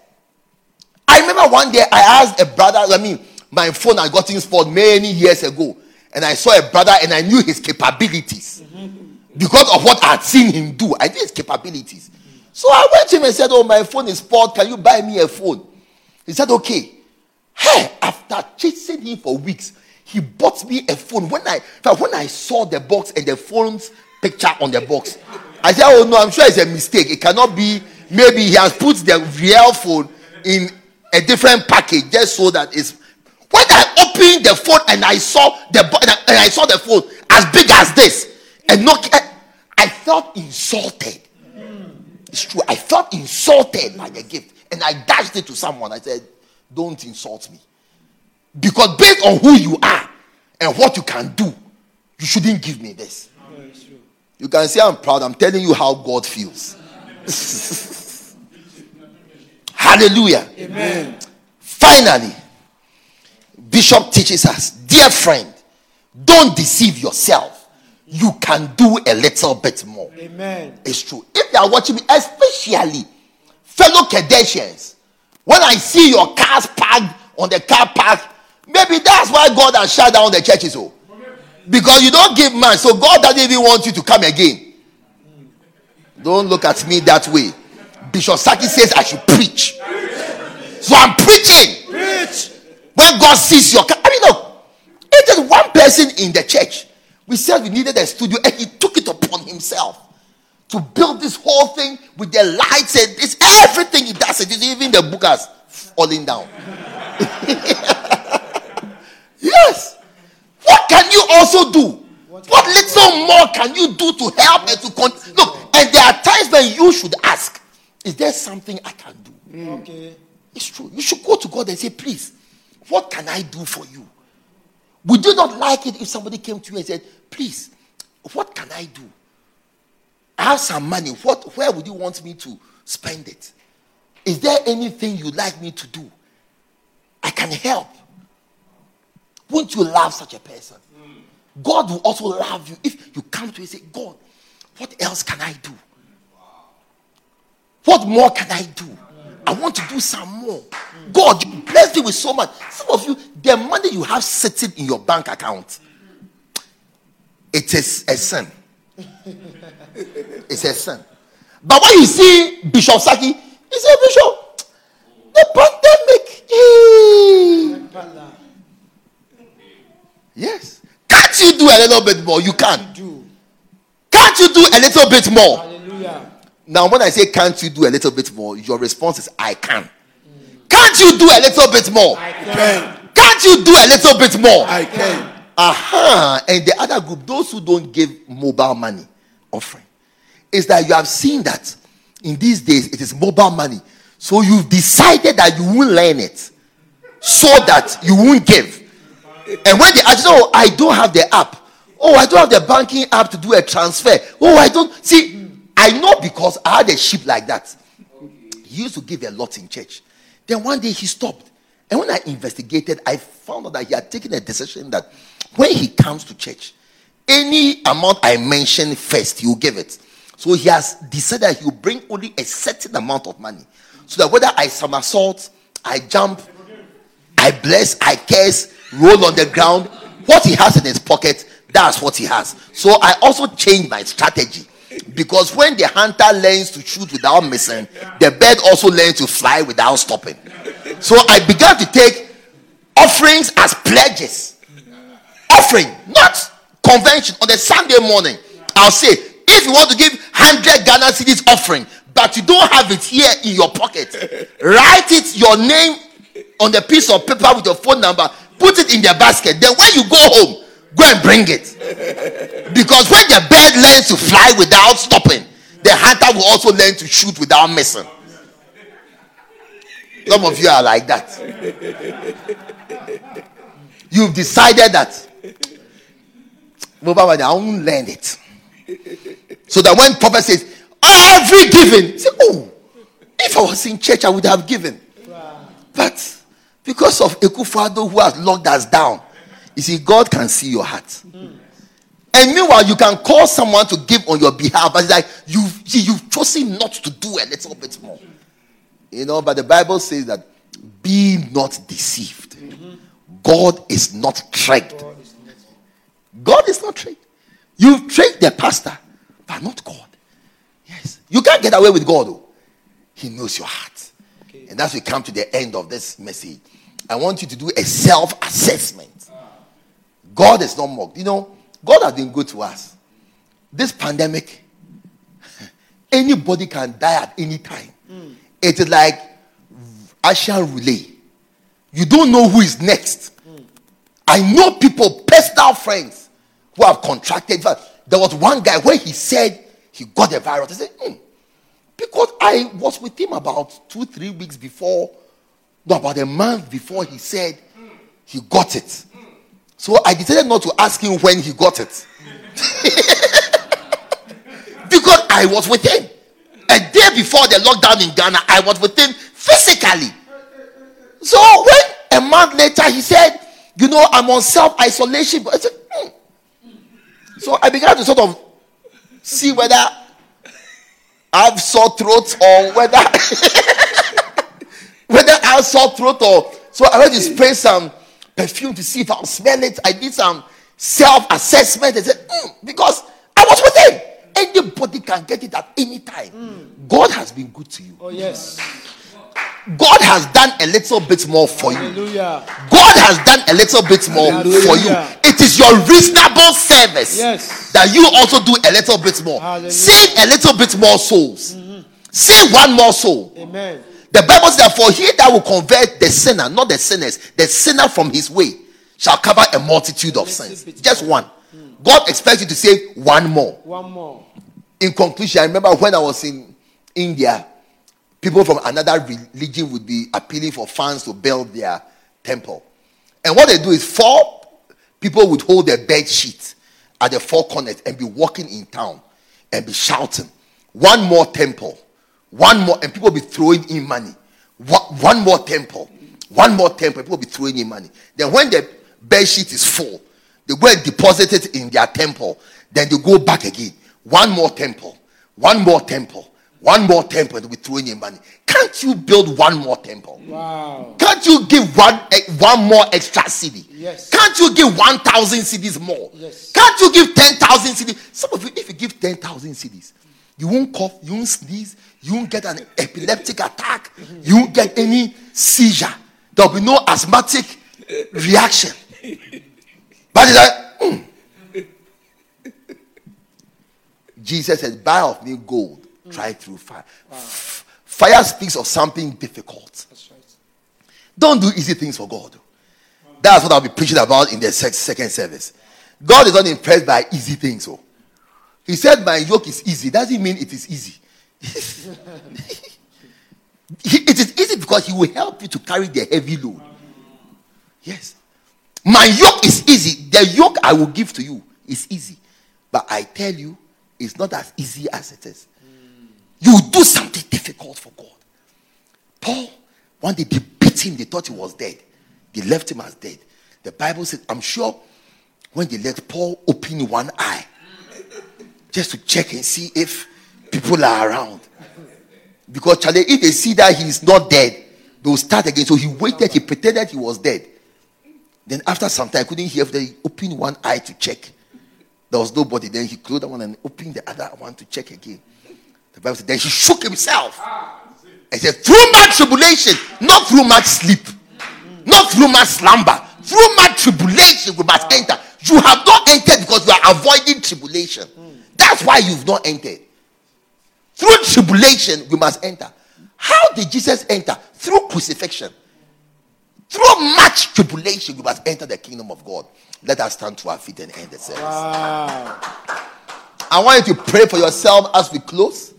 I remember one day I asked a brother, I mean, my phone had gotten spoiled many years ago. And I saw a brother and I knew his capabilities. Because of what I had seen him do, I knew his capabilities. So I went to him and said, Oh, my phone is spoiled. Can you buy me a phone? He said, Okay. Hey, after chasing him for weeks, he bought me a phone. When I when I saw the box and the phone's picture on the box, I said, Oh no, I'm sure it's a mistake. It cannot be. Maybe he has put the real phone in a different package just so that it's. When I opened the phone and I saw the and I, and I saw the phone as big as this, and no, I felt insulted. It's true. I felt insulted by the gift, and I dashed it to someone. I said, "Don't insult me." Because based on who you are and what you can do, you shouldn't give me this. You can say I'm proud. I'm telling you how God feels. Hallelujah. Amen. Finally, Bishop teaches us, dear friend, don't deceive yourself. You can do a little bit more. Amen. It's true. If you are watching me, especially fellow Qodeshians, when I see your cars parked on the car park, maybe that's why God has shut down the churches. Oh, because you don't give man, so God doesn't even want you to come again. Don't look at me that way. Bishop Saki says I should preach, so I'm preaching. Preach. When God sees your car, I mean, look, it is one person in the church. We said we needed a studio, and he took it upon himself to build this whole thing with the lights and this everything he does. It is even the book has falling down. yes. What can you also do? What little more can you do to help and to con- look? And there are times when you should ask, "Is there something I can do?" Okay. It's true. You should go to God and say, please, what can I do for you? Would you not like it if somebody came to you and said, please, what can I do? Have some money. What where would you want me to spend it? Is there anything you'd like me to do? I can help. Won't you love such a person? God will also love you if you come to him and say, God, what else can I do? What more can I do? I want to do some more. God, you blessed me with so much. Some of you, the money you have sitting in your bank account, it is a sin. It's a sin. But when you see Bishop Saki, he said, Bishop, the pandemic. eh." Yes. Can't you do a little bit more? You can. Can't you do a little bit more? Hallelujah. Now, when I say can't you do a little bit more, your response is I can. Can't you do a little bit more? I Can. Can't you do a little bit more? I can. Aha. And the other group, those who don't give mobile money offering, is that you have seen that in these days it is mobile money. So you've decided that you won't learn it so that you won't give. And when they ask, oh, I don't have the app. Oh, I don't have the banking app to do a transfer. Oh, I don't. See, I know because I had a sheep like that. He used to give a lot in church. Then one day he stopped. And when I investigated, I found out that he had taken a decision that when he comes to church, any amount I mention first, will give it. So he has decided he will bring only a certain amount of money. So that whether I somersault, I jump, I bless, I curse, roll on the ground, what he has in his pocket, that's what he has. So I also changed my strategy. Because when the hunter learns to shoot without missing, the bird also learns to fly without stopping. So I began to take offerings as pledges. Offering, not convention. On the Sunday morning, I'll say, if you want to give 100 Ghana cedis offering, but you don't have it here in your pocket, write it, your name on the piece of paper with your phone number, put it in the basket. Then when you go home, go and bring it. Because when the bird learns to fly without stopping, the hunter will also learn to shoot without missing. Some of you are like that. You've decided that. Mobile I won't learn it. So that when prophet says, every giving, say, oh, if I was in church, I would have given. But because of Akufo-Addo who has locked us down, you see, God can see your heart. And meanwhile, you can call someone to give on your behalf, but it's like you see, you've chosen not to do a little bit more. You know, but the Bible says that be not deceived. God is not tricked. God is not tricked. You've tricked the pastor, but not God. Yes. You can't get away with God. Though. He knows your heart. And as we come to the end of this message, I want you to do a self assessment. God is not mocked. You know, God has been good to us. This pandemic, anybody can die at any time. Hmm. It is like Asian relay. You don't know who is next. Hmm. I know people, personal friends, who have contracted. There was one guy where he said he got the virus. I said, "Hmm." because I was with him about two, three weeks before, no, about a month before he said he got it. So I decided not to ask him when he got it. because I was with him. A day before the lockdown in Ghana, I was with him physically. So when a month later he said, You know, I'm on self isolation, I said, "Hmm." So I began to sort of see whether I have sore throat or whether whether I have sore throat or so I went to spray some perfume to see if I'll smell it. I did some self-assessment. I said, "Hmm," because I was with him. Anybody can get it at any time. God has been good to you. Oh, yes. God has done a little bit more for you. Hallelujah. God has done a little bit more for you. It is your reasonable service Yes. that you also do a little bit more. Hallelujah. Save a little bit more souls. Mm-hmm. Save one more soul. Amen. The Bible says for he that will convert the sinner, not the sinners, the sinner from his way, shall cover a multitude of sins. Just one. God expects you to save one more. One more. In conclusion, I remember when I was in India, people from another religion would be appealing for funds to build their temple. And what they do is four people would hold their bed sheet at the four corners and be walking in town and be shouting, one more temple, one more, and people be throwing in money. One, more temple, one more temple, people be throwing in money. Then when the bed sheet is full, they go and deposit it in their temple. Then they go back again. One more temple, one more temple, one more temple, and be throwing in money. Can't you build one more temple? Wow. Can't you give one eh, one more extra cedi? Yes. Can't you give one thousand cedis more? Yes. Can't you give ten thousand cedis? Some of you, if you give ten thousand cedis, you won't cough, you won't sneeze, you won't get an epileptic attack, you won't get any seizure. There'll be no asthmatic reaction. But it's like, mm. Jesus said, "Buy of me gold, try through fire." F- Fire speaks of something difficult. That's right. Don't do easy things for God. That's what I'll be preaching about in the sec- second service. God is not impressed by easy things. So He said, My yoke is easy. Doesn't mean it is easy. It is easy because He will help you to carry the heavy load. Yes. My yoke is easy. The yoke I will give to you is easy. But I tell you, it's not as easy as it is. You do something difficult for God. Paul, one day they beat him, they thought he was dead. They left him as dead. The Bible said, I'm sure when they let Paul open one eye just to check and see if people are around. Because Charlie, if they see that he's not dead, they'll start again. So he waited, he pretended he was dead. Then after some time, I couldn't hear if they opened one eye to check. There was nobody. Then he closed one and opened the other one to check again. The Bible said, then he shook himself. and said, through much tribulation, not through much sleep, not through much slumber, through much tribulation we must enter. You have not entered because you are avoiding tribulation. That's why you've not entered. Through tribulation, we must enter. How did Jesus enter? Through crucifixion. Through much tribulation, we must enter the kingdom of God. Let us stand to our feet and end the service. Wow. I want you to pray for yourself as we close.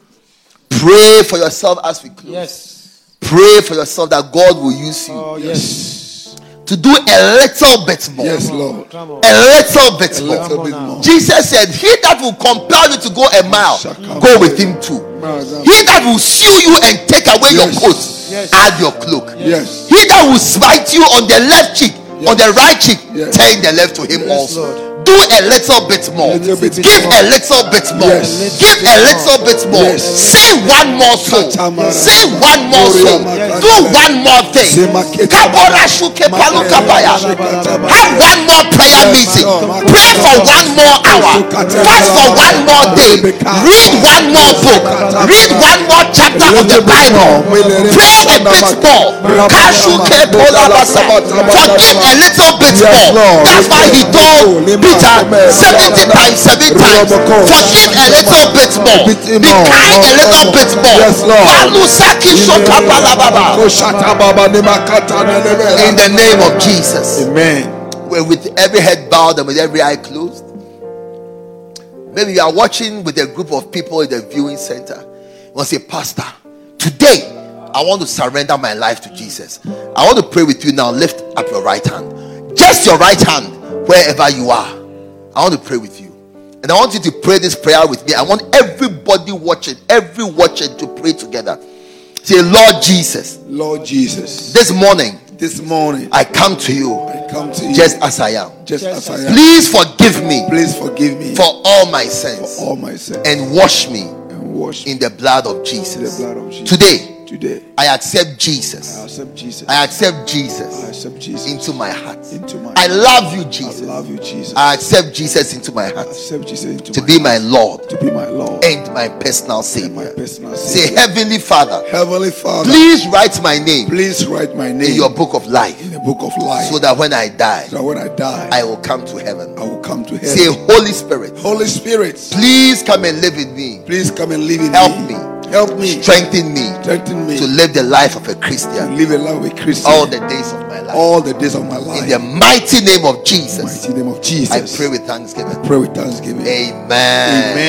Pray for yourself as we close. Yes. Pray for yourself that God will use you Oh, yes. to do a little bit more. Yes, Lord. A little bit A more. little bit more. Jesus said, He that will compel you to go a mile, go with him too. He that will sue you and take away your coat, Yes. add your cloak. Yes. He that will smite you on the left cheek, on the right cheek, Yes. turn the left to him Yes, also. Lord. Do a little bit more. Little bit Give more. a little bit more. Yes. Give a little bit more. Yes. Say one more soul. Say one more soul. Do one more thing. Semaketa. Kabora shuke palukabaya. Have one more prayer meeting. Pray for one more hour. Fast for one more day. Read one more book. Read one more chapter of the Bible. Pray a bit more. Forgive a little bit more. That's why he told Peter 70 times, 7 times. Forgive a little bit more. Be kind a little bit more. Yes, Lord. Walusaki shokabalababa. In the name of Jesus. Amen. Well, with every head bowed and with every eye closed. Maybe you are watching with a group of people in the viewing center. You want to say, Pastor, today I want to surrender my life to Jesus. I want to pray with you now. Lift up your right hand. Just your right hand, wherever you are. I want to pray with you. And I want you to pray this prayer with me. I want everybody watching, every watcher to pray together. Say, Lord Jesus, Lord Jesus, this morning this morning I come to you I come to you just as I am. just as I am. Please forgive me Please forgive me for all my sins For all my sins and wash me and wash me in the blood of in the blood of Jesus. Today, Today, I accept Jesus. I accept Jesus. I accept Jesus. I accept Jesus into my heart. into my I love you, Jesus. I love you, Jesus. I accept Jesus into my I heart accept Jesus into to my be my Lord to be my Lord and my personal and my personal Savior. Say, Heavenly Father, Heavenly Father, please write my name please write my name in your book of life in the book of life so that when I die, so that when I die, I will come to heaven. I will come to heaven. Say. Holy Spirit, Holy Spirit, please come and live in me. please come and live in me. Help me. me. Help me. Strengthen me Strengthen me to live the life of a Christian live a life with Christ all the days of my life. all the days of my life. In the mighty name of Jesus, mighty name of Jesus. I pray with thanksgiving. I Pray with thanksgiving. Amen. Amen.